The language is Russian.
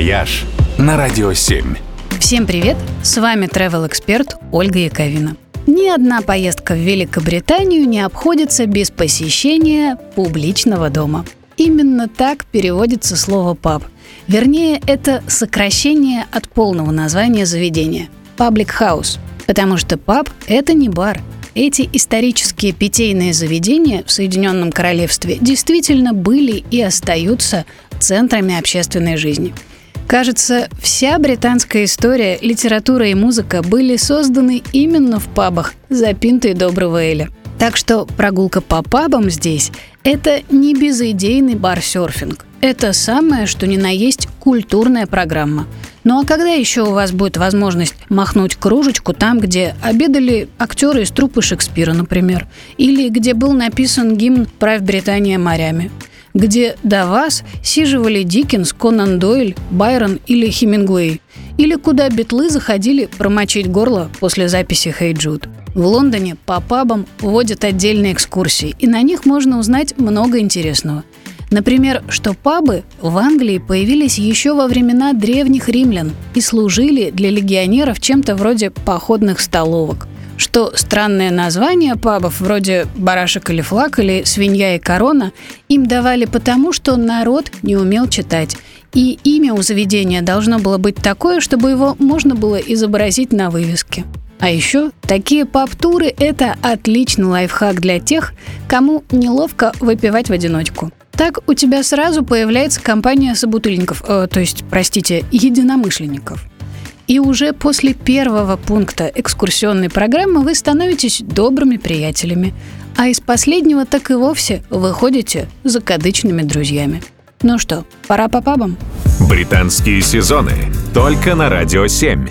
«Вояж» на Радио 7. Всем привет! С вами travel эксперт Ольга Яковина. Ни одна поездка в Великобританию не обходится без посещения публичного дома. Именно так переводится слово «паб». Вернее, это сокращение от полного названия заведения – «public house», потому что паб – это не бар. Эти исторические питейные заведения в Соединенном Королевстве действительно были и остаются центрами общественной жизни. Кажется, вся британская история, литература и музыка были созданы именно в пабах за пинтой доброго Эля. Так что прогулка по пабам здесь – это не безыдейный бар-серфинг. Это самое, что ни на есть культурная программа. Ну а когда еще у вас будет возможность махнуть кружечку там, где обедали актеры из труппы Шекспира, например, или где был написан гимн «Правь Британия морями», где до вас сиживали Диккенс, Конан Дойль, Байрон или Хемингуэй, или куда битлы заходили промочить горло после записи «Хей Джуд». В Лондоне по пабам вводят отдельные экскурсии, и на них можно узнать много интересного. Например, что пабы в Англии появились еще во времена древних римлян и служили для легионеров чем-то вроде походных столовок – что странное название пабов вроде «Барашек или флаг» или «Свинья и корона» им давали потому, что народ не умел читать. И имя у заведения должно было быть такое, чтобы его можно было изобразить на вывеске. А еще такие паб-туры – это отличный лайфхак для тех, кому неловко выпивать в одиночку. Так у тебя сразу появляется компания собутыльников, э, то есть, простите, единомышленников. И уже после первого пункта экскурсионной программы вы становитесь добрыми приятелями, а из последнего так и вовсе выходите закадычными друзьями. Ну что, пора по пабам? Британские сезоны только на Радио 7.